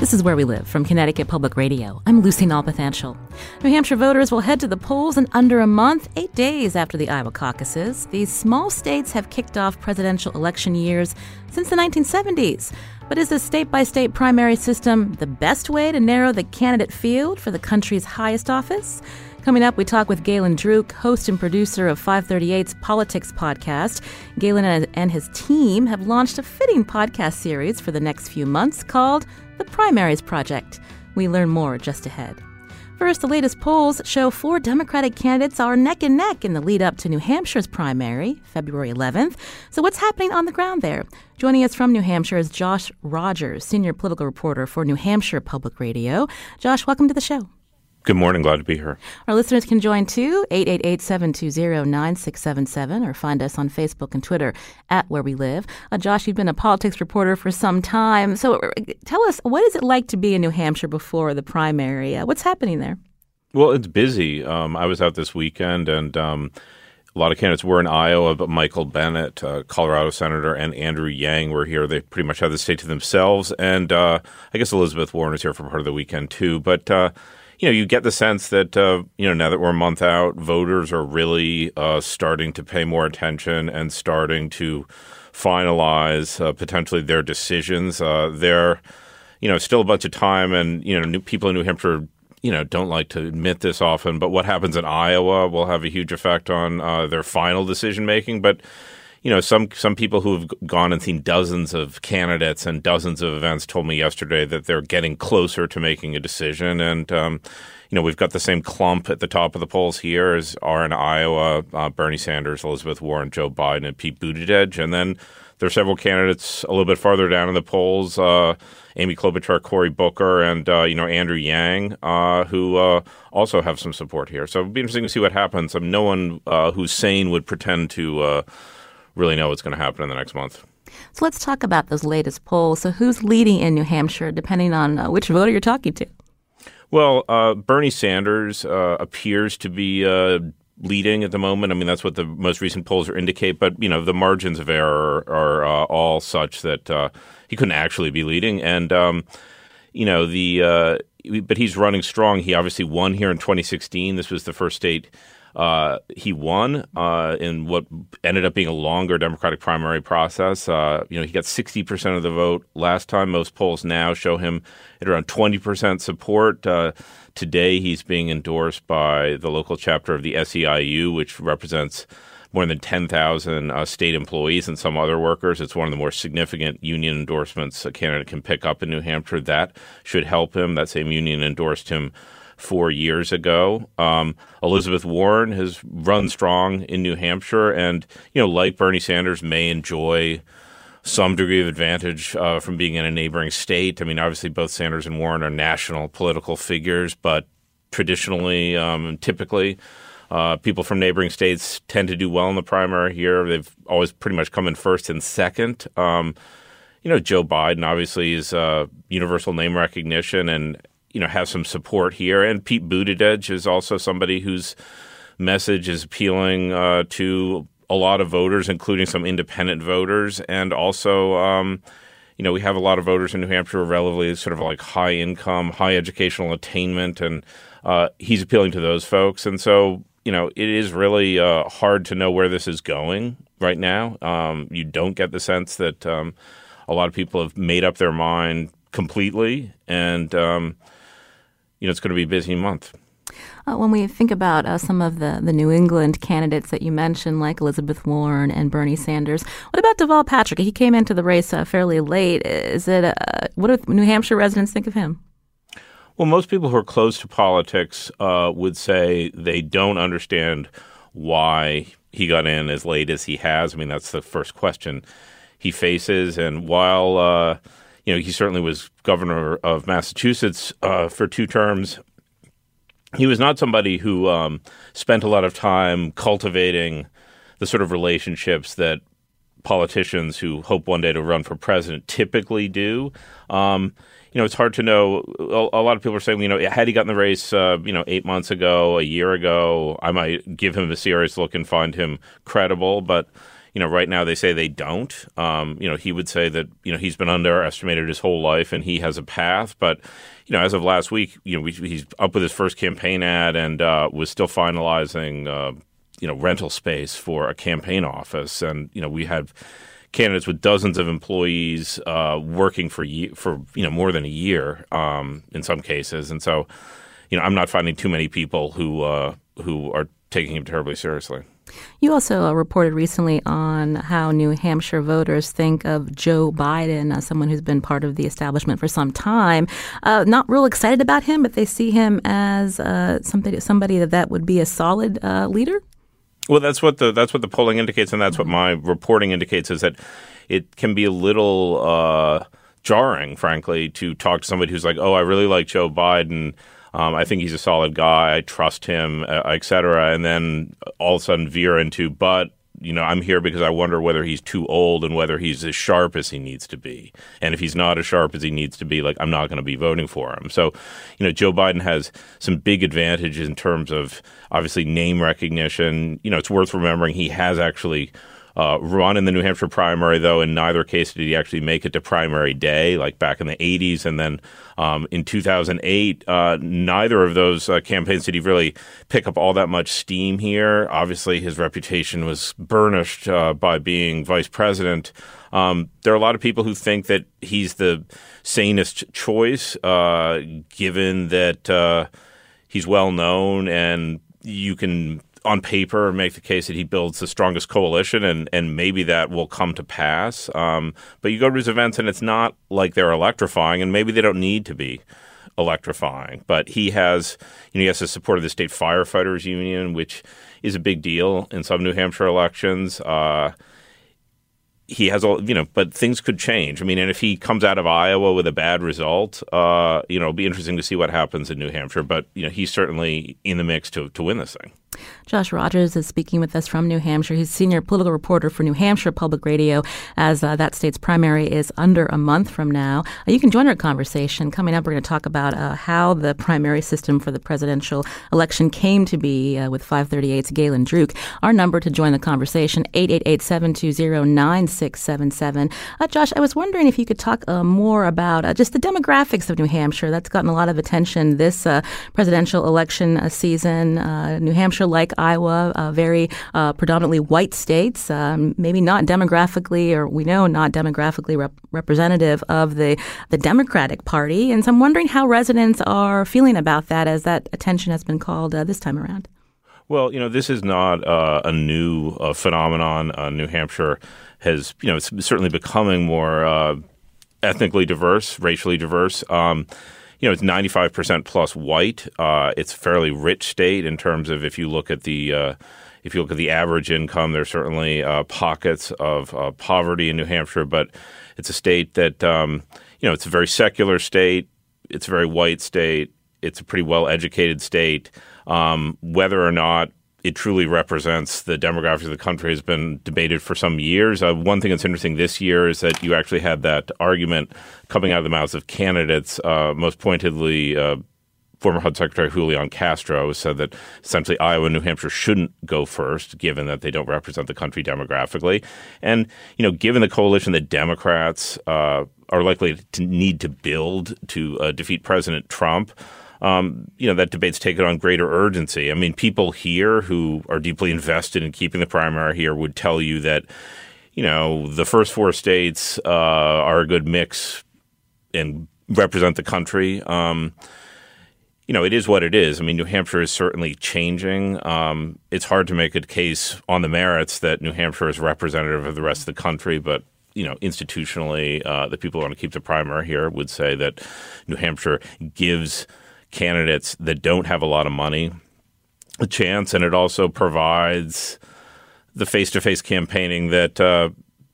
This is Where We Live from Connecticut Public Radio. I'm Lucy Nalpathanchil. New Hampshire voters will head to the polls in under a month, eight days after the Iowa caucuses. These small states have kicked off presidential election years since the 1970s. But is the state by state primary system the best way to narrow the candidate field for the country's highest office? Coming up, we talk with Galen Druke, host and producer of 538's Politics podcast. Galen and his team have launched a fitting podcast series for the next few months called The Primaries Project. We learn more just ahead. First, the latest polls show four Democratic candidates are neck and neck in the lead up to New Hampshire's primary, February 11th. So, what's happening on the ground there? Joining us from New Hampshire is Josh Rogers, senior political reporter for New Hampshire Public Radio. Josh, welcome to the show. Good morning. Glad to be here. Our listeners can join too, 888-720-9677, or find us on Facebook and Twitter at Where We Live. Uh, Josh, you've been a politics reporter for some time. So uh, tell us, what is it like to be in New Hampshire before the primary? Uh, what's happening there? Well, it's busy. Um, I was out this weekend, and um, a lot of candidates were in Iowa, but Michael Bennet, uh, Colorado Senator, and Andrew Yang were here. They pretty much had the state to themselves. And uh, I guess Elizabeth Warren was here for part of the weekend, too. But uh, you know, you get the sense that uh, you know now that we're a month out, voters are really uh, starting to pay more attention and starting to finalize uh, potentially their decisions. Uh, there, you know, still a bunch of time, and you know, new, people in New Hampshire, you know, don't like to admit this often, but what happens in Iowa will have a huge effect on uh, their final decision making. But you know, some some people who have gone and seen dozens of candidates and dozens of events told me yesterday that they're getting closer to making a decision. And um, you know, we've got the same clump at the top of the polls here as are in Iowa: uh, Bernie Sanders, Elizabeth Warren, Joe Biden, and Pete Buttigieg. And then there are several candidates a little bit farther down in the polls. Uh, Amy Klobuchar, Cory Booker, and uh, you know Andrew Yang, uh, who uh, also have some support here. So it'll be interesting to see what happens. Mean, no one uh, who's sane would pretend to really know what's going to happen in the next month. So let's talk about those latest polls. So who's leading in New Hampshire, depending on uh, which voter you're talking to? Well, uh, Bernie Sanders uh, appears to be uh, leading at the moment. I mean, that's what the most recent polls are indicate. But you know, the margins of error are, uh, all such that uh, he couldn't actually be leading. And um, you know, the but he's running strong. He obviously won here in 2016. This was the first state uh, he won uh, in what ended up being a longer Democratic primary process. Uh, you know, he got 60% of the vote last time. Most polls now show him at around 20% support. Uh, today, he's being endorsed by the local chapter of the SEIU, which represents more than 10,000 uh, state employees and some other workers. It's one of the more significant union endorsements a candidate can pick up in New Hampshire. That should help him. That same union endorsed him four years ago. Um, Elizabeth Warren has run strong in New Hampshire, and you know, like Bernie Sanders, may enjoy some degree of advantage uh, from being in a neighboring state. I mean, obviously, both Sanders and Warren are national political figures, but traditionally, um, typically. Uh, people from neighboring states tend to do well in the primary here. They've always pretty much come in first and second. Um, you know, Joe Biden obviously is uh, universal name recognition, and you know have some support here. And Pete Buttigieg is also somebody whose message is appealing uh, to a lot of voters, including some independent voters, and also. Um, you know, we have a lot of voters in New Hampshire, who are relatively sort of like high income, high educational attainment, and uh, he's appealing to those folks. And so, you know, it is really uh, hard to know where this is going right now. Um, you don't get the sense that um, a lot of people have made up their mind completely, and um, you know, it's going to be a busy month. Uh, when we think about uh, some of the, the New England candidates that you mentioned, like Elizabeth Warren and Bernie Sanders, what about Deval Patrick? He came into the race uh, fairly late. Is it uh, what do New Hampshire residents think of him? Well, most people who are close to politics uh, would say they don't understand why he got in as late as he has. I mean, that's the first question he faces. And while uh, you know, he certainly was governor of Massachusetts uh, for two terms. he was not somebody who um, spent a lot of time cultivating the sort of relationships that politicians who hope one day to run for president typically do. Um, you know, it's hard to know. A, a, lot of people are saying, you know, had he gotten the race, uh, you know, eight months ago, a year ago, I might give him a serious look and find him credible. But you know, right now they say they don't. Um, you know, he would say that you know he's been underestimated his whole life and he has a path. But you know, as of last week, you know, he's up with his first campaign ad and uh, was still finalizing. Uh, you know, rental space for a campaign office, and you know, we have candidates with dozens of employees uh, working for for you know more than a year um, in some cases, and so you know I'm not finding too many people who uh, who are taking him terribly seriously. You also uh, reported recently on how New Hampshire voters think of Joe Biden as someone who's been part of the establishment for some time. Uh, not real excited about him, but they see him as uh, somebody somebody that, that would be a solid uh, leader. Well, that's what the that's what the polling indicates, and that's what my reporting indicates is that it can be a little uh, jarring, frankly, to talk to somebody who's like, "Oh, I really like Joe Biden." Um, I think he's a solid guy. I trust him, uh, et cetera. And then all of a sudden veer into, but you know, I'm here because I wonder whether he's too old and whether he's as sharp as he needs to be. And if he's not as sharp as he needs to be, like I'm not going to be voting for him. So, you know, Joe Biden has some big advantages in terms of obviously name recognition. You know, it's worth remembering he has actually uh, run in the New Hampshire primary, though in neither case did he actually make it to primary day, like back in the 80s. And then um, in 2008, uh, neither of those uh, campaigns did he really pick up all that much steam here. Obviously, his reputation was burnished uh, by being vice president. Um, there are a lot of people who think that he's the sanest choice, uh, given that uh, he's well known and you can on paper make the case that he builds the strongest coalition, and, and maybe that will come to pass. Um, but you go to his events, and it's not like they're electrifying, and maybe they don't need to be electrifying. But he has, you know, he has the support of the state firefighters union, which is a big deal in some New Hampshire elections. Uh, he has all you know, but things could change. I mean, and if he comes out of Iowa with a bad result, uh, you know, it'll be interesting to see what happens in New Hampshire. But you know, he's certainly in the mix to to win this thing. Josh Rogers is speaking with us from New Hampshire. He's senior political reporter for New Hampshire Public Radio as uh, that state's primary is under a month from now. Uh, you can join our conversation. Coming up, we're going to talk about uh, how the primary system for the presidential election came to be uh, with 538's Galen Druke. Our number to join the conversation, 888-720-9677. Uh, Josh, I was wondering if you could talk uh, more about just the demographics of New Hampshire. That's gotten a lot of attention this presidential election season. New Hampshire like Iowa, uh, very uh, predominantly white states, um, maybe not demographically, or we know not demographically rep- representative of the, the Democratic Party. And so I'm wondering how residents are feeling about that as that attention has been called uh, this time around. Well, you know, this is not uh, a new uh, phenomenon. Uh, new Hampshire has, you know, it's certainly becoming more ethnically diverse, racially diverse. Um, you know, it's 95% plus white. Uh, it's a fairly rich state in terms of if you look at the uh, if you look at the average income, there's certainly uh, pockets of uh, poverty in New Hampshire, but it's a state that um, you know it's a very secular state. It's a very white state. It's a pretty well educated state. Um, whether or not it truly represents the demographics of the country has been debated for some years. Uh, one thing that's interesting this year is that you actually had that argument coming out of the mouths of candidates, uh, most pointedly. Uh, former HUD Secretary Julian Castro said that essentially Iowa and New Hampshire shouldn't go first, given that they don't represent the country demographically. And, you know, given the coalition that Democrats uh, are likely to need to build to uh, defeat President Trump, um, you know, that debate's taken on greater urgency. I mean, people here who are deeply invested in keeping the primary here would tell you that, you know, the first four states uh, are a good mix and represent the country. Um, you know, it is what it is. I mean, New Hampshire is certainly changing. Um, it's hard to make a case on the merits that New Hampshire is representative of the rest of the country, but you know, institutionally, uh, the people who want to keep the primary here would say that New Hampshire gives candidates that don't have a lot of money a chance, and it also provides the face-to-face campaigning that uh,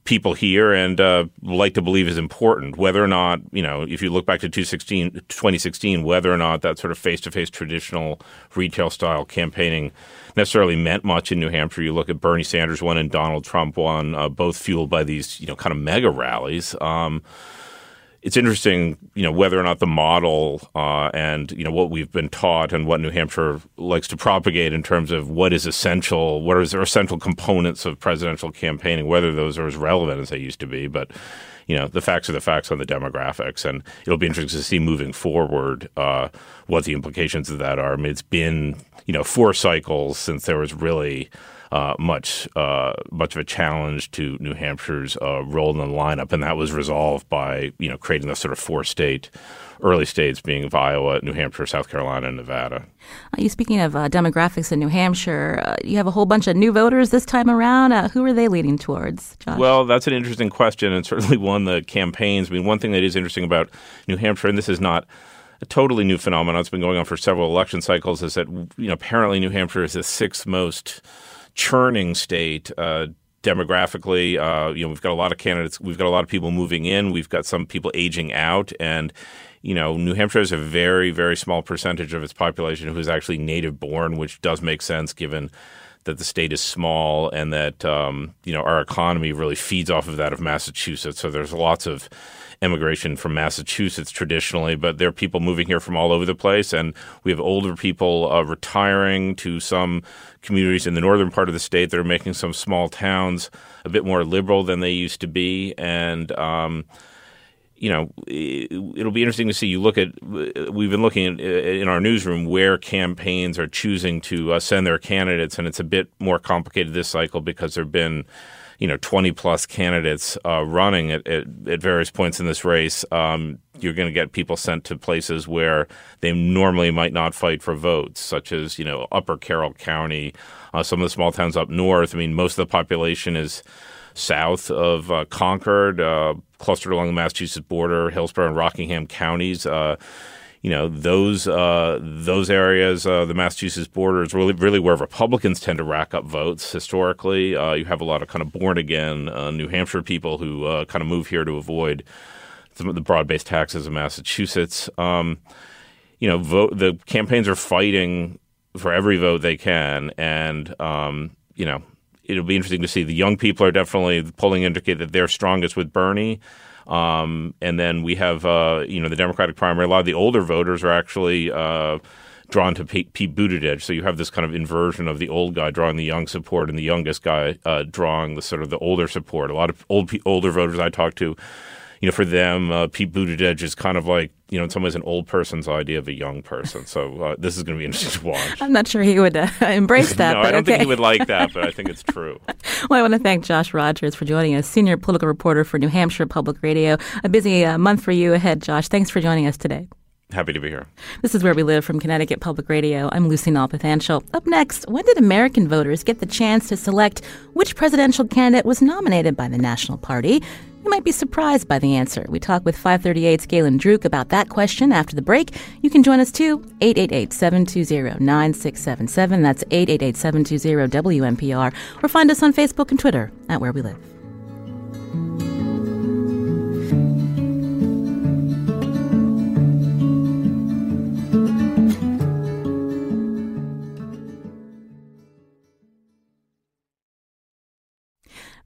people here and uh, like to believe is important. Whether or not, you know, if you look back to 2016, whether or not that sort of face to face traditional retail style campaigning necessarily meant much in New Hampshire. You look at Bernie Sanders won and Donald Trump won, uh, both fueled by these, you know, kind of mega rallies. Um, it's interesting, you know, whether or not the model uh, and you know what we've been taught and what New Hampshire likes to propagate in terms of what is essential, what are essential components of presidential campaigning, whether those are as relevant as they used to be. But you know, the facts are the facts on the demographics, and it'll be interesting to see moving forward uh, what the implications of that are. I mean, it's been you know four cycles since there was really uh, much uh, much of a challenge to New Hampshire's uh, role in the lineup, and that was resolved by you know creating the sort of four state early states being Iowa, New Hampshire, South Carolina, and Nevada. You speaking of uh, demographics in New Hampshire, uh, you have a whole bunch of new voters this time around. Uh, who are they leaning towards, Josh? Well, that's an interesting question, and certainly one the campaigns. I mean, one thing that is interesting about New Hampshire, and this is not a totally new phenomenon. It's been going on for several election cycles. Is that you know apparently New Hampshire is the sixth most churning state. Uh, demographically, uh, you know, we've got a lot of candidates. We've got a lot of people moving in. We've got some people aging out, and you know, New Hampshire has a very, very small percentage of its population who is actually native born, which does make sense given that the state is small and that um, you know our economy really feeds off of that of Massachusetts. So there's lots of immigration from Massachusetts traditionally, but there are people moving here from all over the place, and we have older people uh, retiring to some communities in the northern part of the state that are making some small towns a bit more liberal than they used to be, and um, you know, it'll be interesting to see. You look at, we've been looking at, in our newsroom where campaigns are choosing to uh, send their candidates, and it's a bit more complicated this cycle because there have been you know 20 plus candidates uh, running at, at, at, various points in this race, um, you're going to get people sent to places where they normally might not fight for votes, such as you know Upper Carroll County, uh, some of the small towns up north. I mean, most of the population is south of uh, Concord, uh, clustered along the Massachusetts border, Hillsborough and Rockingham counties uh, you know those uh, those areas, uh, the Massachusetts border is really really where Republicans tend to rack up votes historically. You have a lot of kind of born again New Hampshire people who kind of move here to avoid the broad based taxes of Massachusetts. Um, you know, vote, the campaigns are fighting for every vote they can, and um, you know it'll be interesting to see. The young people are definitely polling indicate that they're strongest with Bernie. Um, and then we have, uh, you know, the Democratic primary. A lot of the older voters are actually uh, drawn to Pete, Pete, Buttigieg. So you have this kind of inversion of the old guy drawing the young support and the youngest guy uh, drawing the sort of the older support. A lot of old older voters I talk to you know, for them, uh, Pete Buttigieg is kind of like, you know, in some ways an old person's idea of a young person. So uh, this is going to be interesting to watch. I'm not sure he would uh, embrace that. no, I don't okay. think he would like that, but I think it's true. well, I want to thank Josh Rogers for joining us, senior political reporter for New Hampshire Public Radio. A busy uh, month for you ahead, Josh. Thanks for joining us today. Happy to be here. This is Where We Live from Connecticut Public Radio. I'm Lucy Nalpathanchil. Up next, when did American voters get the chance to select which presidential candidate was nominated by the National Party? You might be surprised by the answer. We talk with 538's Galen Druke about that question after the break. You can join us too, 888-720-9677. That's 888-720-WNPR. Or find us on Facebook and Twitter at Where We Live.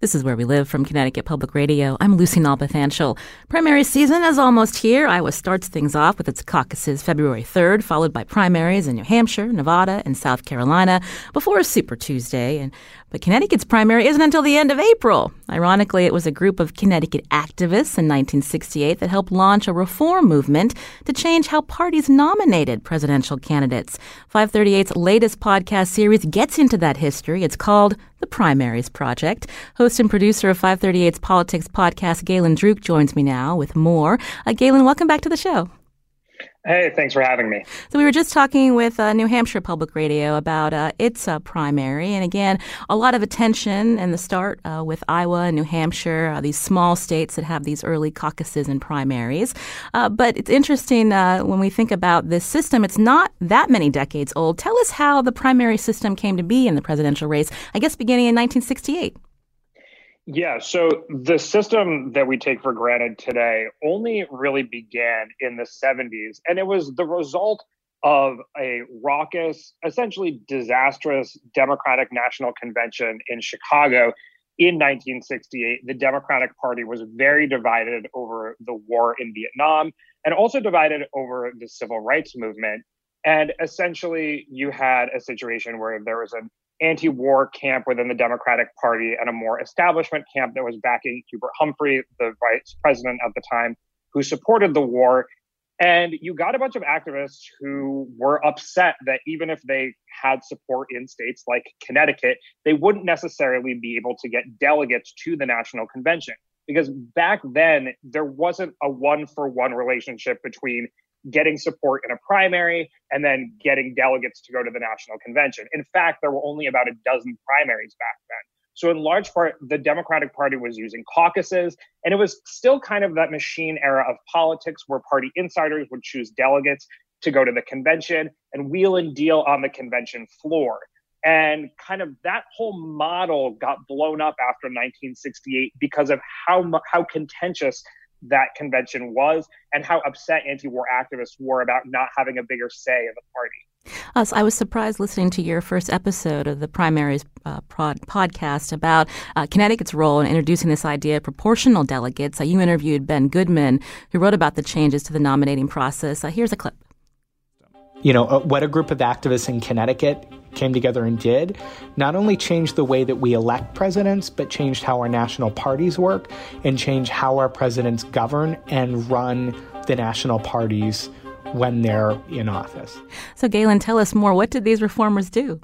This is Where We Live from Connecticut Public Radio. I'm Lucy Nalpathanchil. Primary season is almost here. Iowa starts things off with its caucuses February 3rd, followed by primaries in New Hampshire, Nevada, and South Carolina before Super Tuesday. And but Connecticut's primary isn't until the end of April. Ironically, it was a group of Connecticut activists in 1968 that helped launch a reform movement to change how parties nominated presidential candidates. 538's latest podcast series gets into that history. It's called The Primaries Project. Host and producer of 538's Politics podcast, Galen Druke, joins me now with more. Uh, Galen, welcome back to the show. Hey, thanks for having me. So we were just talking with uh, New Hampshire Public Radio about uh, its uh, primary, and again, a lot of attention in the start uh, with Iowa and New Hampshire, uh, these small states that have these early caucuses and primaries. Uh, but it's interesting when we think about this system; it's not that many decades old. Tell us how the primary system came to be in the presidential race. I guess beginning in 1968. Yeah, so the system that we take for granted today only really began in the 70s, and it was the result of a raucous, essentially disastrous Democratic National Convention in Chicago in 1968. The Democratic Party was very divided over the war in Vietnam and also divided over the civil rights movement. And essentially, you had a situation where there was an anti war camp within the Democratic Party and a more establishment camp that was backing Hubert Humphrey, the vice president at the time, who supported the war. And you got a bunch of activists who were upset that even if they had support in states like Connecticut, they wouldn't necessarily be able to get delegates to the national convention. Because back then, there wasn't a one for one relationship between getting support in a primary and then getting delegates to go to the national convention. In fact, there were only about a dozen primaries back then. So, in large part, the Democratic Party was using caucuses, and it was still kind of that machine era of politics where party insiders would choose delegates to go to the convention and wheel and deal on the convention floor. And kind of that whole model got blown up after 1968 because of how how contentious that convention was and how upset anti-war activists were about not having a bigger say in the party. Uh, so I was surprised listening to your first episode of the primaries uh, prod, podcast about uh, Connecticut's role in introducing this idea of proportional delegates. Uh, you interviewed Ben Goodman, who wrote about the changes to the nominating process. Uh, here's a clip. You know, uh, what a group of activists in Connecticut came together and did not only changed the way that we elect presidents, but changed how our national parties work and changed how our presidents govern and run the national parties when they're in office. So, Galen, tell us more. What did these reformers do?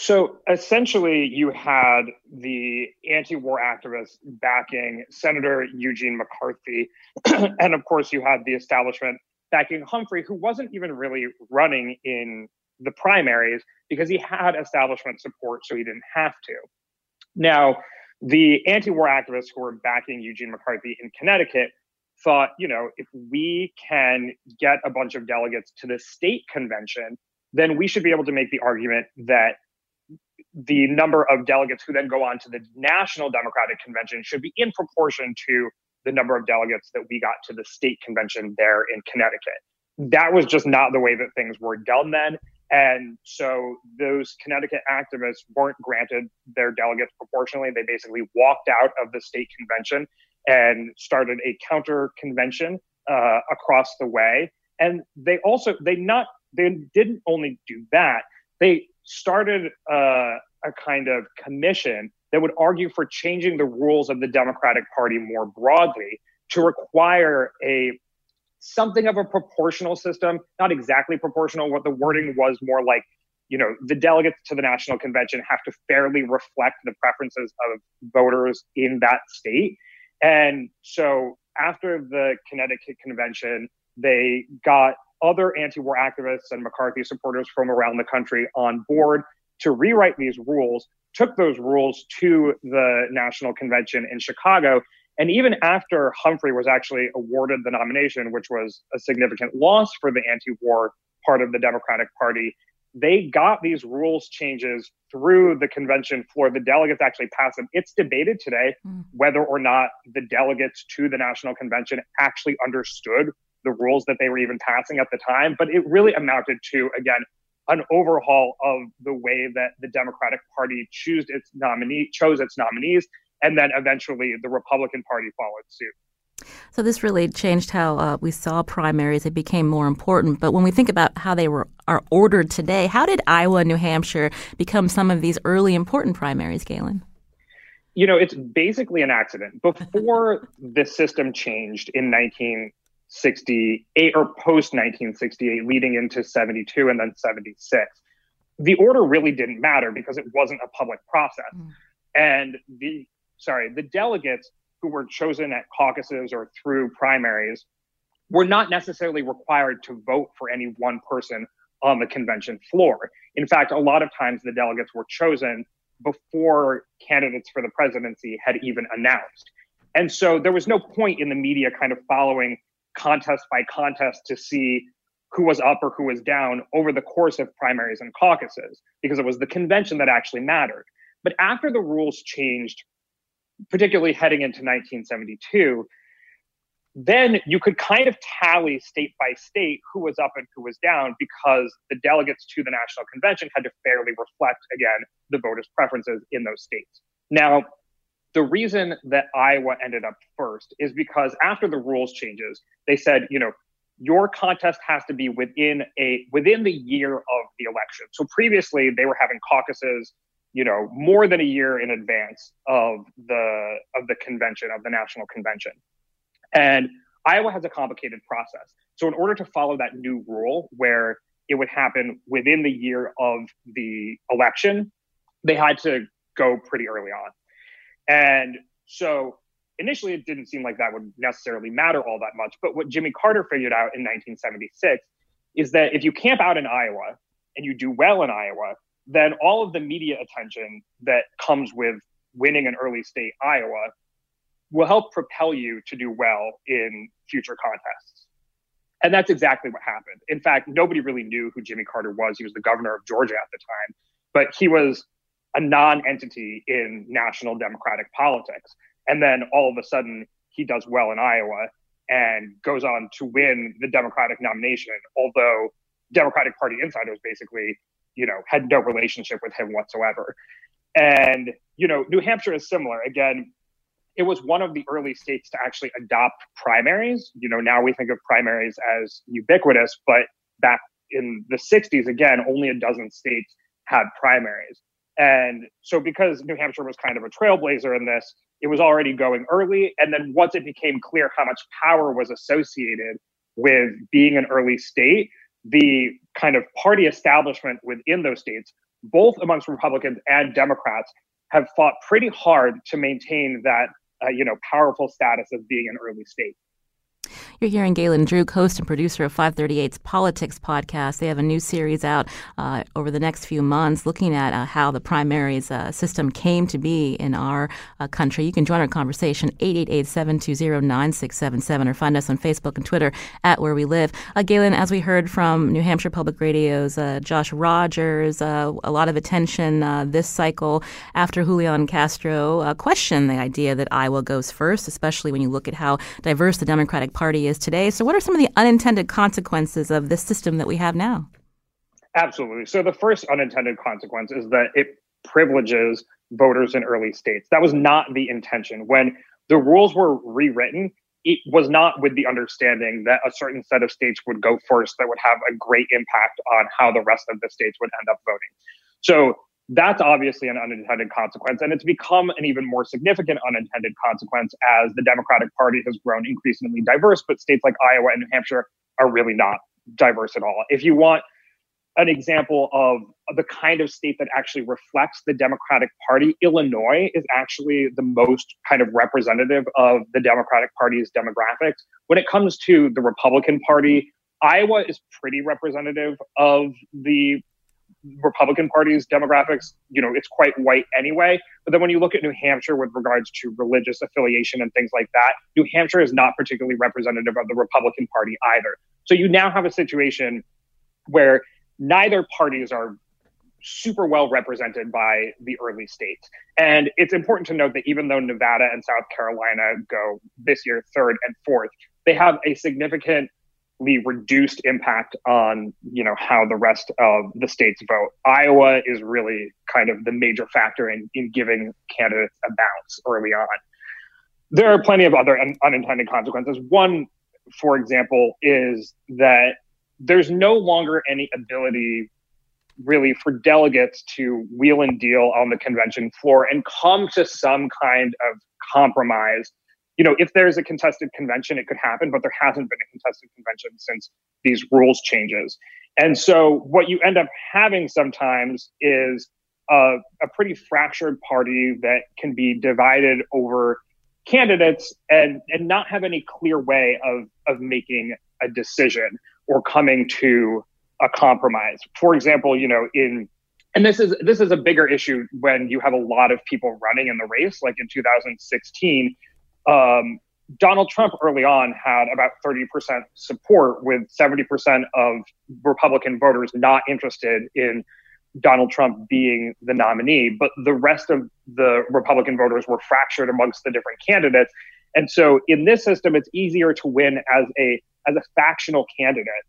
So essentially, you had the anti war activists backing Senator Eugene McCarthy. and of course, you had the establishment backing Humphrey, who wasn't even really running in the primaries because he had establishment support, so he didn't have to. Now, the anti war activists who were backing Eugene McCarthy in Connecticut thought, you know, if we can get a bunch of delegates to the state convention, then we should be able to make the argument that the number of delegates who then go on to the national Democratic convention should be in proportion to the number of delegates that we got to the state convention there in Connecticut. That was just not the way that things were done then. And so those Connecticut activists weren't granted their delegates proportionally. They basically walked out of the state convention and started a counter convention uh, across the way. And they also they not they didn't only do that. They started uh, a kind of commission that would argue for changing the rules of the Democratic Party more broadly to require a something of a proportional system, not exactly proportional. What the wording was more like, you know, the delegates to the national convention have to fairly reflect the preferences of voters in that state. And so after the Connecticut convention, they got other anti war activists and McCarthy supporters from around the country on board to rewrite these rules, took those rules to the national convention in Chicago, and even after Humphrey was actually awarded the nomination, which was a significant loss for the anti war part of the Democratic Party, they got these rules changes through the convention floor. The delegates actually passed them. It's debated today mm. whether or not the delegates to the national convention actually understood the rules that they were even passing at the time. But it really amounted to, again, an overhaul of the way that the Democratic Party chose its nominee chose its nominees and then eventually the Republican Party followed suit. So this really changed how uh, we saw primaries. It became more important. But when we think about how they were are ordered today, how did Iowa and New Hampshire become some of these early important primaries, Galen? You know, it's basically an accident. Before the system changed in 1968 or post 1968, leading into 72 and then 76, the order really didn't matter because it wasn't a public process. Mm. And the sorry, the delegates who were chosen at caucuses or through primaries were not necessarily required to vote for any one person on the convention floor. In fact, a lot of times the delegates were chosen before candidates for the presidency had even announced. And so there was no point in the media kind of following contest by contest to see who was up or who was down over the course of primaries and caucuses because it was the convention that actually mattered. But after the rules changed particularly heading into 1972, then you could kind of tally state by state who was up and who was down because the delegates to the national convention had to fairly reflect again the voters' preferences in those states. Now, the reason that Iowa ended up first is because after the rules changes, they said, you know, your contest has to be within a within the year of the election. So previously they were having caucuses, you know, more than a year in advance of the of the convention of the national convention. And Iowa has a complicated process. So in order to follow that new rule where it would happen within the year of the election, they had to go pretty early on. And so initially it didn't seem like that would necessarily matter all that much. But what Jimmy Carter figured out in 1976 is that if you camp out in Iowa and you do well in Iowa, then all of the media attention that comes with winning an early state Iowa will help propel you to do well in future contests. And that's exactly what happened. In fact, nobody really knew who Jimmy Carter was. He was the governor of Georgia at the time, but he was a non entity in national Democratic politics. And then all of a sudden, he does well in Iowa and goes on to win the Democratic nomination, although Democratic Party insiders basically, you know, had no relationship with him whatsoever. And, you know, New Hampshire is similar. Again, it was one of the early states to actually adopt primaries. You know, now we think of primaries as ubiquitous, but back in the 60s, again, only a dozen states had primaries. And so, because New Hampshire was kind of a trailblazer in this, it was already going early. And then, once it became clear how much power was associated with being an early state, the kind of party establishment within those states, both amongst Republicans and Democrats, have fought pretty hard to maintain that uh, you know, powerful status of being an early state. You're hearing Galen Druke, host and producer of 538's Politics podcast. They have a new series out uh, over the next few months looking at uh, how the primaries uh, system came to be in our uh, country. You can join our conversation, 888-720-9677, or find us on Facebook and Twitter at Where We Live. Uh, Galen, as we heard from New Hampshire Public Radio's uh, Josh Rogers, a lot of attention this cycle after Julian Castro questioned the idea that Iowa goes first, especially when you look at how diverse the Democratic Party is today. So, what are some of the unintended consequences of this system that we have now? Absolutely. So, the first unintended consequence is that it privileges voters in early states. That was not the intention. When the rules were rewritten, it was not with the understanding that a certain set of states would go first that would have a great impact on how the rest of the states would end up voting. So that's obviously an unintended consequence. And it's become an even more significant unintended consequence as the Democratic Party has grown increasingly diverse, but states like Iowa and New Hampshire are really not diverse at all. If you want an example of the kind of state that actually reflects the Democratic Party, Illinois is actually the most kind of representative of the Democratic Party's demographics. When it comes to the Republican Party, Iowa is pretty representative of the Republican Party's demographics, you know, it's quite white anyway. But then when you look at New Hampshire with regards to religious affiliation and things like that, New Hampshire is not particularly representative of the Republican Party either. So you now have a situation where neither parties are super well represented by the early states. And it's important to note that even though Nevada and South Carolina go this year third and fourth, they have a significant reduced impact on you know how the rest of the states vote. Iowa is really kind of the major factor in, in giving candidates a bounce early on. There are plenty of other un- unintended consequences. One, for example, is that there's no longer any ability really for delegates to wheel and deal on the convention floor and come to some kind of compromise you know, if there's a contested convention, it could happen, but there hasn't been a contested convention since these rules changes. And so what you end up having sometimes is a, a pretty fractured party that can be divided over candidates and, and not have any clear way of, of making a decision or coming to a compromise. For example, you know, in and this is this is a bigger issue when you have a lot of people running in the race like in 2016 um, Donald Trump early on had about 30% support, with 70% of Republican voters not interested in Donald Trump being the nominee, but the rest of the Republican voters were fractured amongst the different candidates. And so in this system, it's easier to win as a as a factional candidate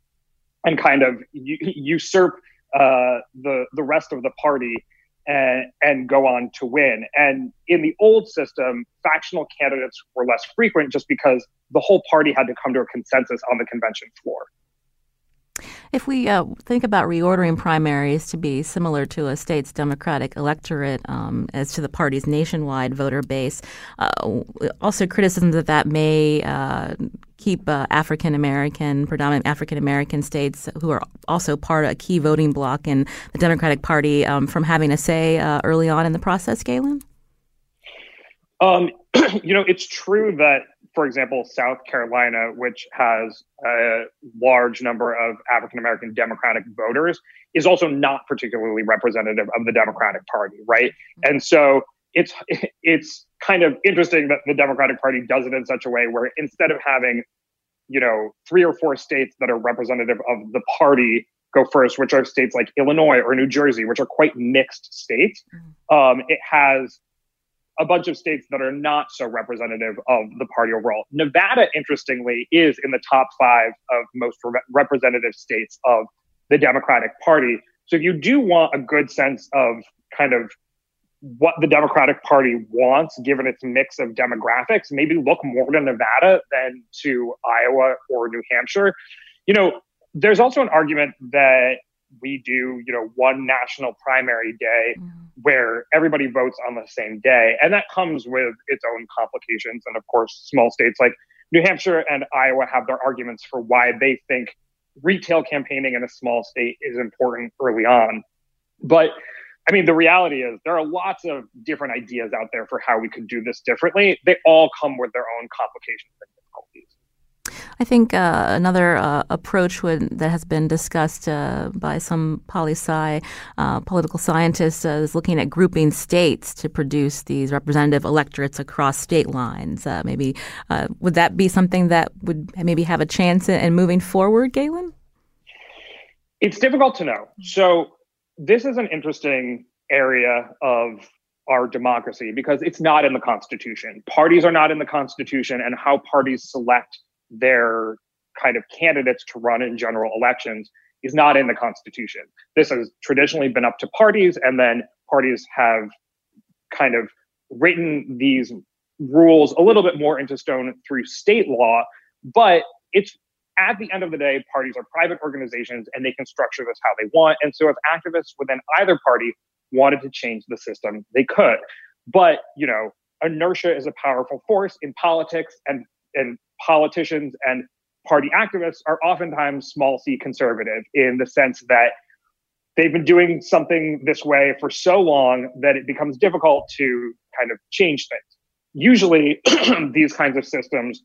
and kind of usurp uh, the the rest of the party and and go on to win. And in the old system, factional candidates were less frequent just because the whole party had to come to a consensus on the convention floor. If we uh, think about reordering primaries to be similar to a state's Democratic electorate um, as to the party's nationwide voter base, uh, also criticisms that that may uh, keep uh, African American, predominant African American states who are also part of a key voting bloc in the Democratic Party um, from having a say uh, early on in the process, Galen? Um, you know, it's true that for example, South Carolina, which has a large number of African American Democratic voters, is also not particularly representative of the Democratic Party, right? And so it's it's kind of interesting that the Democratic Party does it in such a way where instead of having, you know, three or four states that are representative of the party go first, which are states like Illinois or New Jersey, which are quite mixed states, mm. um, it has a bunch of states that are not so representative of the party overall. Nevada, interestingly, is in the top five of most re- representative states of the Democratic Party. So if you do want a good sense of kind of what the Democratic Party wants, given its mix of demographics, maybe look more to Nevada than to Iowa or New Hampshire. You know, there's also an argument that we do, you know, one national primary day mm. where everybody votes on the same day. And that comes with its own complications. And of course, small states like New Hampshire and Iowa have their arguments for why they think retail campaigning in a small state is important early on. But I mean, the reality is there are lots of different ideas out there for how we could do this differently. They all come with their own complications and difficulties. I think uh, another uh, approach would, that has been discussed uh, by some poli sci uh, political scientists uh, is looking at grouping states to produce these representative electorates across state lines. Uh, maybe would that be something that would maybe have a chance in, in moving forward, Galen? It's difficult to know. So this is an interesting area of our democracy because it's not in the Constitution. Parties are not in the Constitution, and how parties select their kind of candidates to run in general elections is not in the Constitution. This has traditionally been up to parties, and then parties have kind of written these rules a little bit more into stone through state law. But it's at the end of the day, parties are private organizations and they can structure this how they want. And so if activists within either party wanted to change the system, they could. But, you know, inertia is a powerful force in politics and and politicians and party activists are oftentimes small c conservative in the sense that they've been doing something this way for so long that it becomes difficult to kind of change things. Usually, these kinds of systems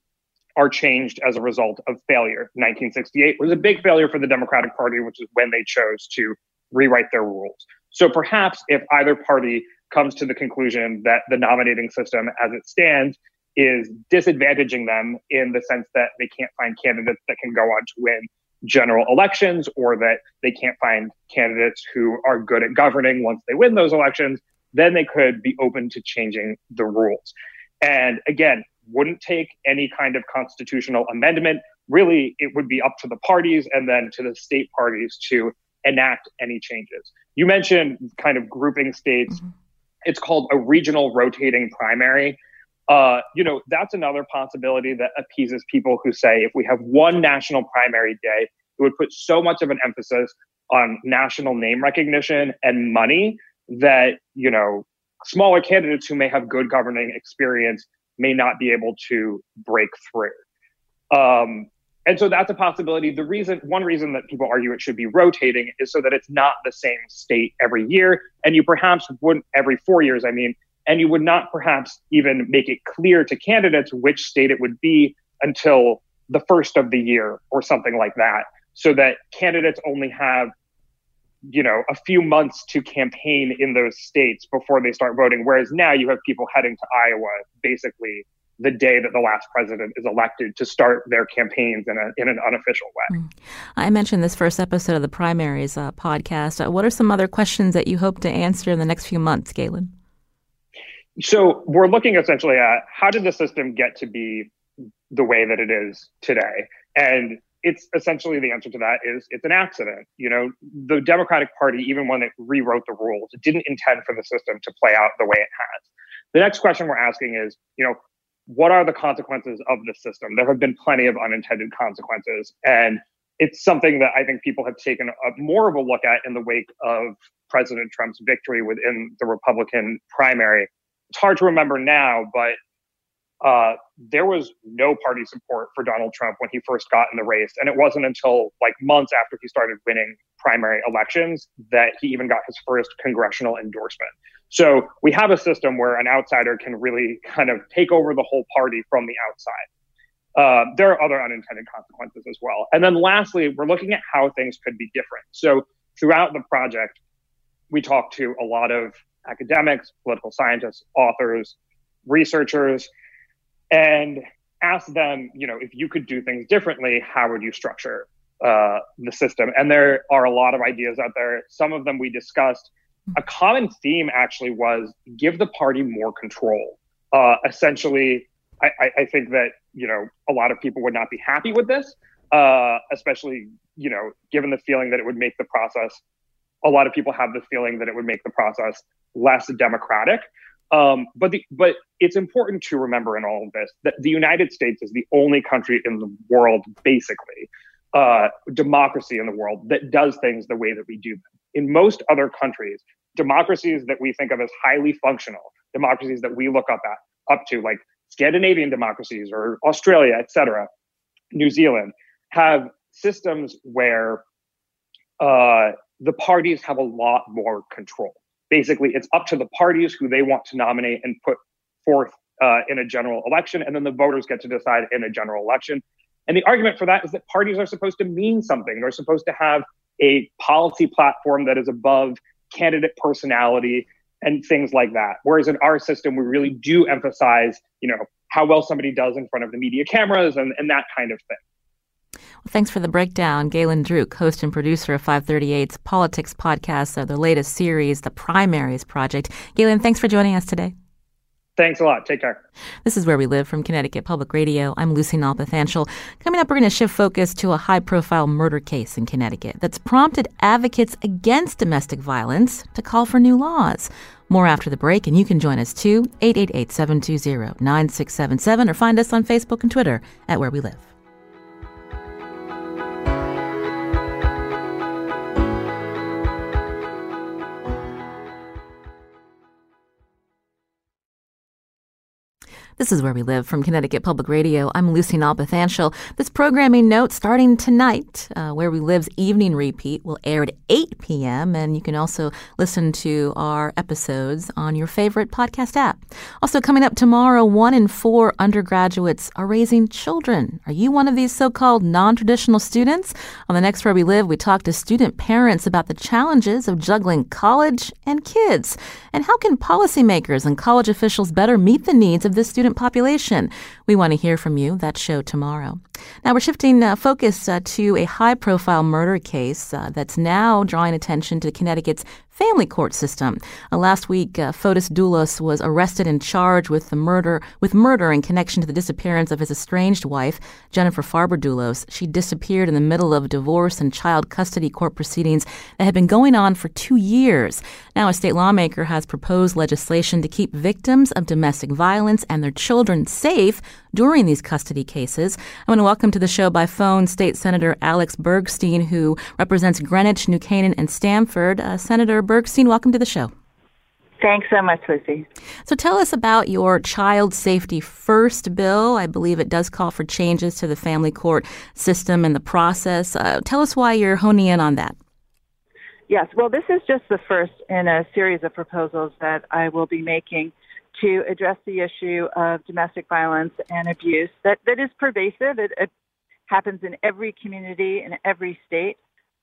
are changed as a result of failure. 1968 was a big failure for the Democratic Party, which is when they chose to rewrite their rules. So perhaps if either party comes to the conclusion that the nominating system as it stands is disadvantaging them in the sense that they can't find candidates that can go on to win general elections or that they can't find candidates who are good at governing once they win those elections, then they could be open to changing the rules. And again, wouldn't take any kind of constitutional amendment. Really, it would be up to the parties and then to the state parties to enact any changes. You mentioned kind of grouping states. Mm-hmm. It's called a regional rotating primary uh, you know, that's another possibility that appeases people who say if we have one national primary day, it would put so much of an emphasis on national name recognition and money that, you know, smaller candidates who may have good governing experience may not be able to break through. Um, and so that's a possibility. The reason, one reason that people argue it should be rotating is so that it's not the same state every year. And you perhaps wouldn't every four years. I mean, and you would not perhaps even make it clear to candidates which state it would be until the first of the year or something like that so that candidates only have you know a few months to campaign in those states before they start voting whereas now you have people heading to iowa basically the day that the last president is elected to start their campaigns in, a, in an unofficial way. Mm. I mentioned this first episode of the primaries uh, podcast. Uh, what are some other questions that you hope to answer in the next few months, Galen? So we're looking essentially at how did the system get to be the way that it is today? And it's essentially the answer to that is it's an accident. You know, the Democratic Party, even when it rewrote the rules, didn't intend for the system to play out the way it has. The next question we're asking is, you know, what are the consequences of the system? There have been plenty of unintended consequences. And it's something that I think people have taken a, more of a look at in the wake of President Trump's victory within the Republican primary. It's hard to remember now, but uh, there was no party support for Donald Trump when he first got in the race. And it wasn't until like months after he started winning primary elections that he even got his first congressional endorsement. So we have a system where an outsider can really kind of take over the whole party from the outside. Uh, there are other unintended consequences as well. And then lastly, we're looking at how things could be different. So throughout the project, we talk to a lot of academics, political scientists, authors, researchers, and ask them, you know, if you could do things differently, how would you structure uh, the system? And there are a lot of ideas out there. Some of them we discussed. A common theme actually was give the party more control. Uh, essentially, I, I, think that you know a lot of people would not be happy with this, uh, especially you know given the feeling that it would make the process. A lot of people have the feeling that it would make the process less democratic. Um, but the, but it's important to remember in all of this that the United States is the only country in the world, basically, uh, democracy in the world that does things the way that we do them. In most other countries, democracies that we think of as highly functional, democracies that we look up at up to, like Scandinavian democracies or Australia, etc., New Zealand, have systems where uh, the parties have a lot more control basically it's up to the parties who they want to nominate and put forth uh, in a general election, and then the voters get to decide in a general election. And the argument for that is that parties are supposed to mean something. They're supposed to have a policy platform that is above candidate personality and things like that. Whereas in our system, we really do emphasize, you know, how well somebody does in front of the media cameras and, and that kind of thing. Thanks for the breakdown. Galen Druke, host and producer of 538's Politics Podcast, of the latest series, The Primaries Project. Galen, thanks for joining us today. Thanks a lot. Take care. This is Where We Live from Connecticut Public Radio. I'm Lucy Nalpathanchil. Coming up, we're going to shift focus to a high profile murder case in Connecticut that's prompted advocates against domestic violence to call for new laws. More after the break, and you can join us too, 888 720 9677, or find us on Facebook and Twitter at Where We Live. This is Where We Live from Connecticut Public Radio. I'm Lucy Nalpathanchil. This programming note starting tonight, uh, Where We Live's evening repeat will air at 8 p.m., and you can also listen to our episodes on your favorite podcast app. Also, coming up tomorrow, one in four undergraduates are raising children. Are you one of these so called non traditional students? On the next Where We Live, we talk to student parents about the challenges of juggling college and kids. And how can policymakers and college officials better meet the needs of this student? Student population. We want to hear from you. That show tomorrow. Now we're shifting uh, focus uh, to a high profile murder case uh, that's now drawing attention to Connecticut's family court system. Uh, last week, uh, Fotis Dulos was arrested and charged with the murder with murder in connection to the disappearance of his estranged wife, Jennifer Farber Dulos. She disappeared in the middle of divorce and child custody court proceedings that had been going on for two years. Now, a state lawmaker has proposed legislation to keep victims of domestic violence and their children safe during these custody cases. I want to welcome to the show by phone State Senator Alex Bergstein, who represents Greenwich, New Canaan, and Stamford. Uh, Senator Bergstein, welcome to the show. Thanks so much, Lucy. So tell us about your Child Safety First bill. I believe it does call for changes to the family court system and the process. Uh, tell us why you're honing in on that. Yes, well, this is just the first in a series of proposals that I will be making to address the issue of domestic violence and abuse that, that is pervasive. It, it happens in every community, in every state,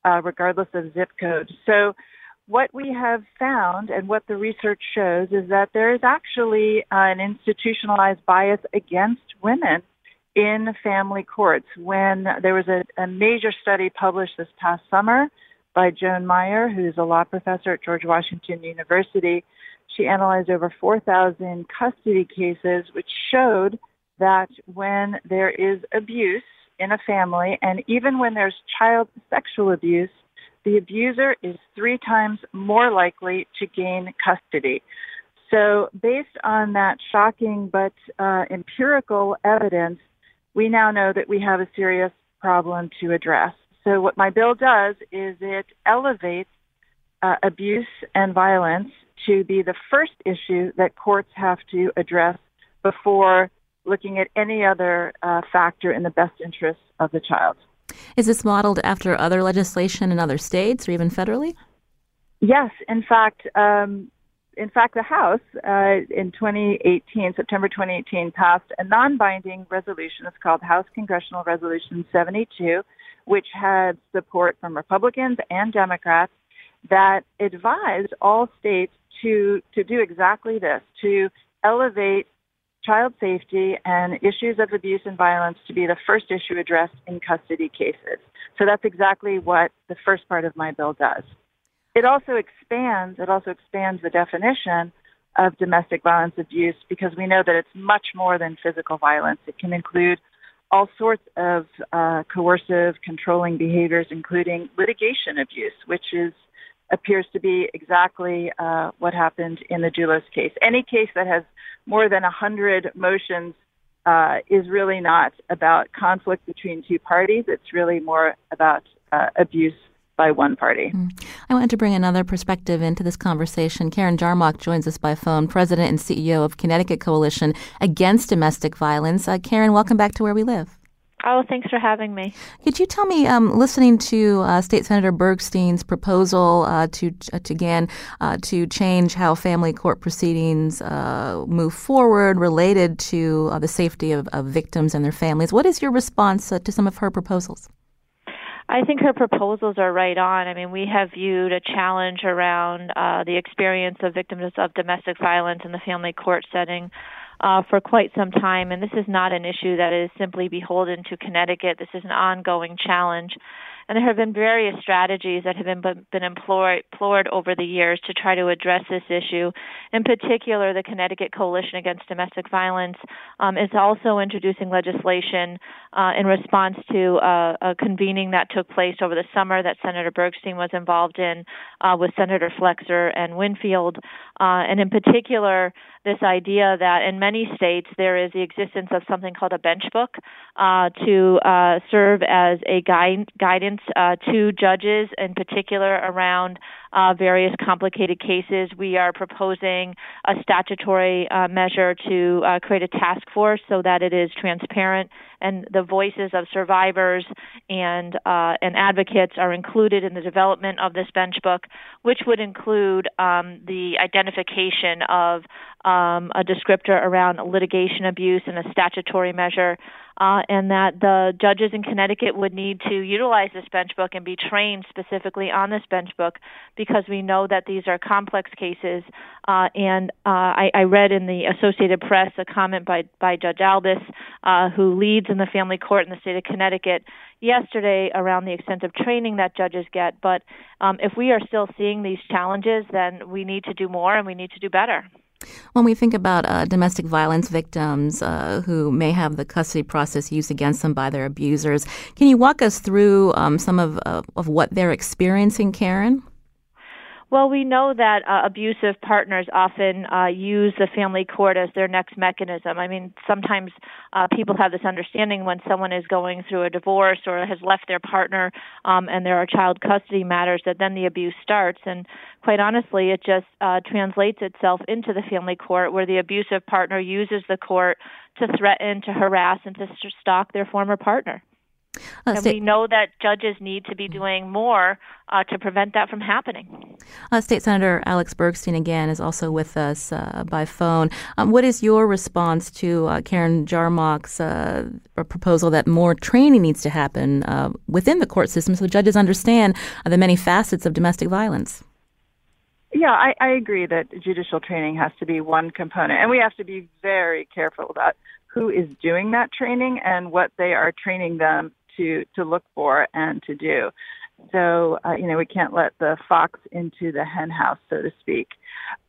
uh, regardless of zip code. So what we have found and what the research shows is that there is actually an institutionalized bias against women in family courts. When there was a, a major study published this past summer by Joan Meier, who's a law professor at George Washington University, she analyzed over 4,000 custody cases, which showed that when there is abuse in a family, and even when there's child sexual abuse, the abuser is three times more likely to gain custody. So, based on that shocking but uh, empirical evidence, we now know that we have a serious problem to address. So, what my bill does is it elevates uh, abuse and violence to be the first issue that courts have to address before looking at any other uh, factor in the best interest of the child. Is this modeled after other legislation in other states or even federally? Yes, in fact, um, in fact, the House uh, in 2018, September 2018, passed a non-binding resolution. It's called House Congressional Resolution 72, which had support from Republicans and Democrats that advised all states to to do exactly this: to elevate child safety and issues of abuse and violence to be the first issue addressed in custody cases. So that's exactly what the first part of my bill does. It also expands, it also expands the definition of domestic violence abuse because we know that it's much more than physical violence. It can include all sorts of uh, coercive, controlling behaviors, including litigation abuse, which is appears to be exactly uh, what happened in the Dulos case. Any case that has more than 100 motions uh, is really not about conflict between two parties. It's really more about uh, abuse by one party. Mm. I wanted to bring another perspective into this conversation. Karen Jarmoc joins us by phone, President and CEO of Connecticut Coalition Against Domestic Violence. Uh, Karen, welcome back to Where We Live. Oh, thanks for having me. Could you tell me, um, listening to uh, State Senator Bergstein's proposal uh, to, uh, to again uh, to change how family court proceedings uh, move forward related to uh, the safety of, of, victims and their families, what is your response to some of her proposals? I think her proposals are right on. I mean, we have viewed a challenge around the experience of victims of domestic violence in the family court setting uh, for quite some time, and this is not an issue that is simply beholden to Connecticut. This is an ongoing challenge. And there have been various strategies that have been, been employed, over the years to try to address this issue. In particular, the Connecticut Coalition Against Domestic Violence um, is also introducing legislation uh, in response to uh, a convening that took place over the summer that Senator Bergstein was involved in uh, with Senator Flexer and Winfield. Uh, and in particular, this idea that in many states there is the existence of something called a bench book uh, to uh, serve as a guide, guidance uh, to judges, in particular around uh, various complicated cases. We are proposing a statutory uh, measure to uh, create a task force so that it is transparent and the voices of survivors and uh, and advocates are included in the development of this bench book, which would include um, the identification of um, a descriptor around litigation abuse and a statutory measure uh, and that the judges in Connecticut would need to utilize this bench book and be trained specifically on this bench book because we know that these are complex cases. Uh, and uh, I, I, read in the Associated Press a comment by, by Judge Albis, uh, who leads in the family court in the state of Connecticut yesterday around the extent of training that judges get. But um, if we are still seeing these challenges, then we need to do more and we need to do better. When we think about uh, domestic violence victims uh, who may have the custody process used against them by their abusers, can you walk us through um, some of, uh, of what they're experiencing, Karen? Well, we know that uh, abusive partners often uh, use the family court as their next mechanism. I mean, sometimes uh, people have this understanding when someone is going through a divorce or has left their partner um, and there are child custody matters that then the abuse starts. And quite honestly, it just uh, translates itself into the family court where the abusive partner uses the court to threaten, to harass, and to stalk their former partner. Uh, and we know that judges need to be doing more uh, to prevent that from happening. Uh, State Senator Alex Bergstein again is also with us uh, by phone. Um, what is your response to uh, Karen Jarmoc's uh, proposal that more training needs to happen within the court system so judges understand the many facets of domestic violence? Yeah, I, I agree that judicial training has to be one component, and we have to be very careful about who is doing that training and what they are training them to to look for and to do. So uh, you know we can't let the fox into the hen house, so to speak.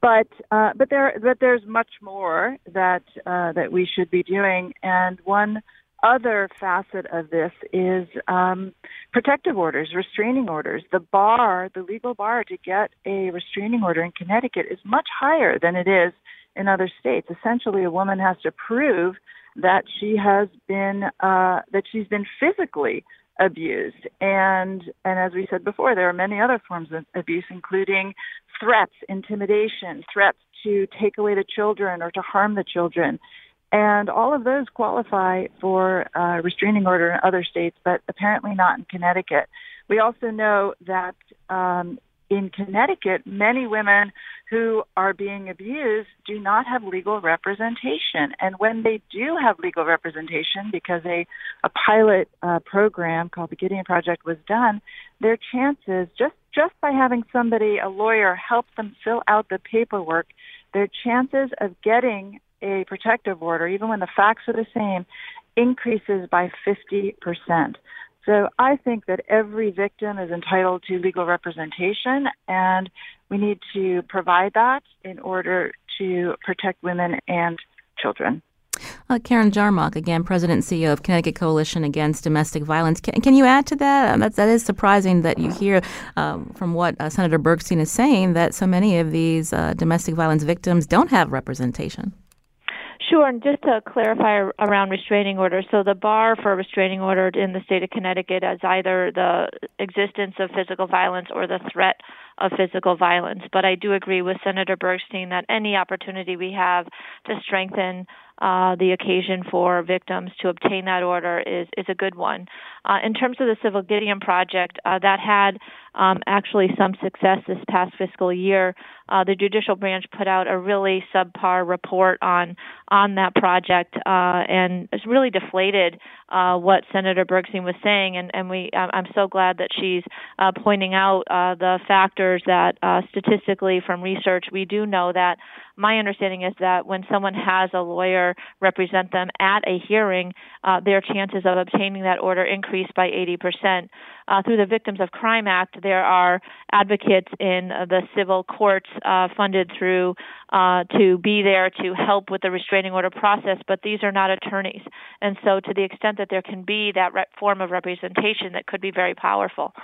But uh, but there but there's much more that uh, that we should be doing, and one other facet of this is um, protective orders, restraining orders. The bar, the legal bar to get a restraining order in Connecticut is much higher than it is in other states. Essentially, a woman has to prove that she has been uh, that she's been physically abused, and and as we said before, there are many other forms of abuse, including threats, intimidation, threats to take away the children or to harm the children. And all of those qualify for a restraining order in other states, but apparently not in Connecticut. We also know that um, in Connecticut, many women who are being abused do not have legal representation. And when they do have legal representation, because a, a pilot uh, program called the Gideon Project was done, their chances, just, just by having somebody, a lawyer, help them fill out the paperwork, their chances of getting a protective order, even when the facts are the same, increases by 50%. So I think that every victim is entitled to legal representation, and we need to provide that in order to protect women and children. Uh, Karen Jarmoc, again, President and CEO of Connecticut Coalition Against Domestic Violence. Can, can you add to that? Um, that? That is surprising that you hear um, from what uh, Senator Bergstein is saying that so many of these uh, domestic violence victims don't have representation. Sure, and just to clarify around restraining orders, so the bar for a restraining order in the state of Connecticut is either the existence of physical violence or the threat of physical violence. But I do agree with Senator Bergstein that any opportunity we have to strengthen uh, the occasion for victims to obtain that order is, is a good one. Uh, in terms of the Civil Gideon Project, uh, that had um, actually some success this past fiscal year. Uh, the judicial branch put out a really subpar report on on that project, uh, and it's really deflated uh, what Senator Bergstein was saying. And, and we, I'm so glad that she's uh, pointing out the factors that statistically from research we do know that my understanding is that when someone has a lawyer represent them at a hearing, their chances of obtaining that order increase by 80%. Uh, through the Victims of Crime Act, there are advocates in the civil courts uh, funded through uh, to be there to help with the restraining order process, but these are not attorneys. And so, to the extent that there can be that re- form of representation, that could be very powerful.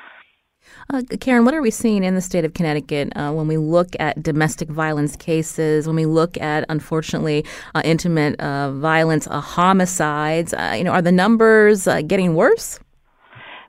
Uh, Karen, what are we seeing in the state of Connecticut uh, when we look at domestic violence cases, when we look at, unfortunately, uh, intimate uh, violence, uh, homicides? Uh, you know, are the numbers getting worse?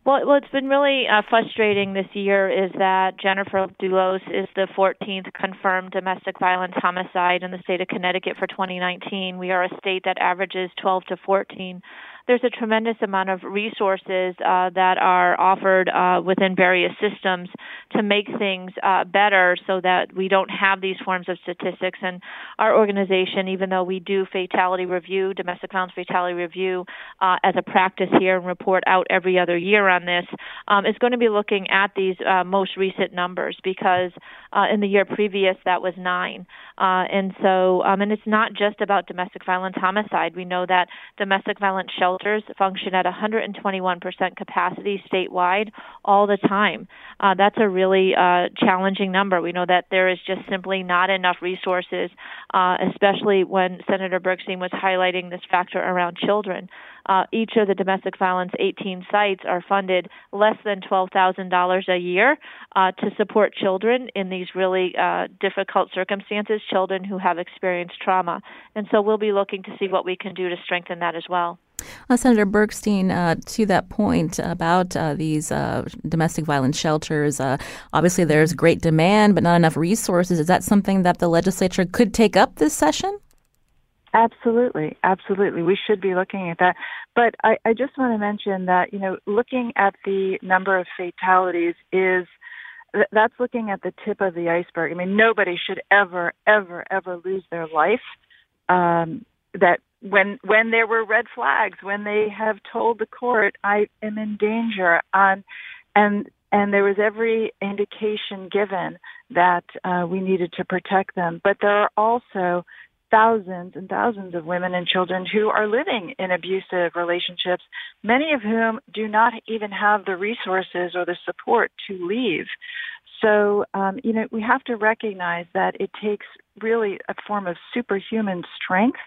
Well, what's been really uh, frustrating this year is that Jennifer Dulos is the 14th confirmed domestic violence homicide in the state of Connecticut for 2019. We are a state that averages 12 to 14 there's a tremendous amount of resources uh, that are offered uh, within various systems to make things uh, better so that we don't have these forms of statistics. And our organization, even though we do fatality review, domestic violence fatality review uh, as a practice here and report out every other year on this, um, is going to be looking at these uh, most recent numbers because uh, in the year previous that was nine. and so, um, and it's not just about domestic violence homicide. We know that domestic violence shelter function at 121% capacity statewide all the time. Uh, that's a really uh, challenging number. We know that there is just simply not enough resources, uh, especially when Senator Bergstein was highlighting this factor around children. Uh, each of the domestic violence 18 sites are funded less than $12,000 a year uh, to support children in these really uh, difficult circumstances, children who have experienced trauma. And so we'll be looking to see what we can do to strengthen that as well. Uh, Senator Bergstein, uh, to that point about uh, these uh, domestic violence shelters, uh, obviously there's great demand, but not enough resources. Is that something that the legislature could take up this session? Absolutely, absolutely. We should be looking at that. But I, I just want to mention that, you know, looking at the number of fatalities is that's looking at the tip of the iceberg. I mean, nobody should ever, ever, ever lose their life. Um, that when when there were red flags, when they have told the court, I am in danger, um, and and there was every indication given that uh, we needed to protect them. But there are also thousands and thousands of women and children who are living in abusive relationships, many of whom do not even have the resources or the support to leave. So, um, you know, we have to recognize that it takes really a form of superhuman strength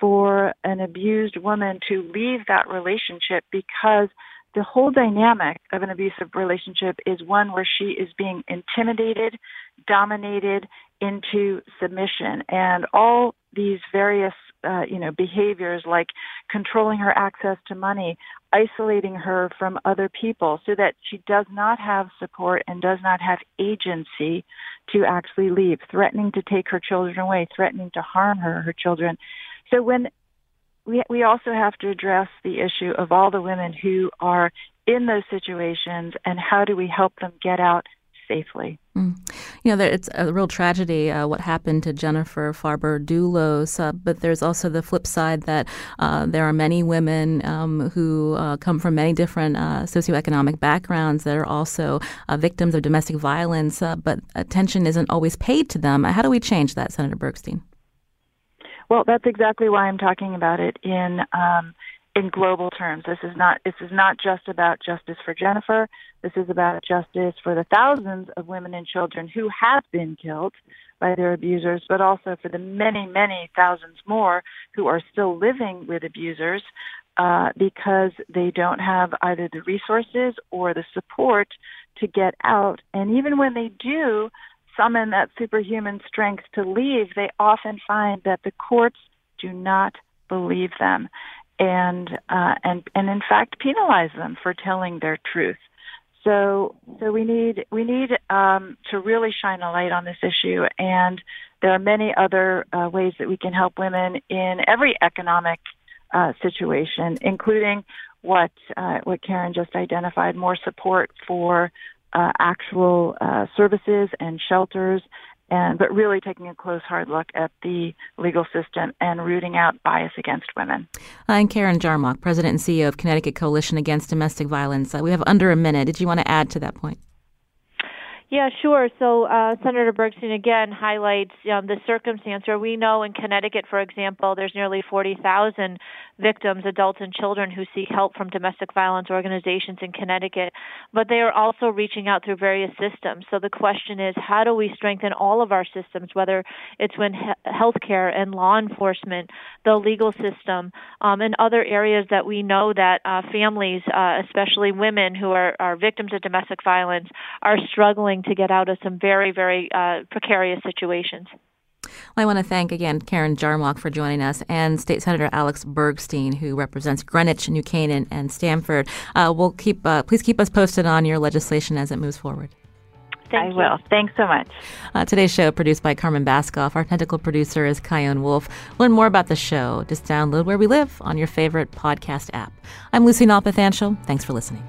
for an abused woman to leave that relationship because the whole dynamic of an abusive relationship is one where she is being intimidated, dominated into submission, and all these various uh, you know behaviors like controlling her access to money, isolating her from other people, so that she does not have support and does not have agency to actually leave, threatening to take her children away, threatening to harm her her children. So when we we also have to address the issue of all the women who are in those situations and how do we help them get out safely. Mm. You know, it's a real tragedy uh, what happened to Jennifer Farber Dulos, uh, but there's also the flip side that uh, there are many women um, who uh, come from many different uh, socioeconomic backgrounds that are also uh, victims of domestic violence, but attention isn't always paid to them. How do we change that, Senator Bergstein? Well, that's exactly why I'm talking about it in um, in global terms. This is not this is not just about justice for Jennifer. This is about justice for the thousands of women and children who have been killed by their abusers, but also for the many, many thousands more who are still living with abusers uh, because they don't have either the resources or the support to get out. And even when they do, summon that superhuman strength to leave, they often find that the courts do not believe them and uh, and and in fact penalize them for telling their truth. So so we need we need um, to really shine a light on this issue, and there are many other uh, ways that we can help women in every economic uh, situation, including what uh, what Karen just identified: more support for uh, actual uh, services and shelters, and but really taking a close hard look at the legal system and rooting out bias against women. I'm Karen Jarmoc, President and CEO of Connecticut Coalition Against Domestic Violence. Uh, we have under a minute. Did you want to add to that point? Yeah, sure. So uh, Senator Bergstein again highlights um, the circumstance where we know in Connecticut, for example, there's nearly 40,000 victims, adults and children, who seek help from domestic violence organizations in Connecticut, but they are also reaching out through various systems. So the question is, how do we strengthen all of our systems, whether it's when he- healthcare and law enforcement, the legal system, um, and other areas that we know that uh, families, uh, especially women who are, are victims of domestic violence, are struggling to get out of some very, very uh, precarious situations. Well, I want to thank again Karen Jarmoc for joining us and State Senator Alex Bergstein, who represents Greenwich, New Canaan, and Stamford. Uh, we'll keep uh, please keep us posted on your legislation as it moves forward. Thank I you. will. Thanks so much. Uh, today's show produced by Carmen Baskauf. Our technical producer is Chion Wolf. Learn more about the show. Just download Where We Live on your favorite podcast app. I'm Lucy Nalpathanchil. Thanks for listening.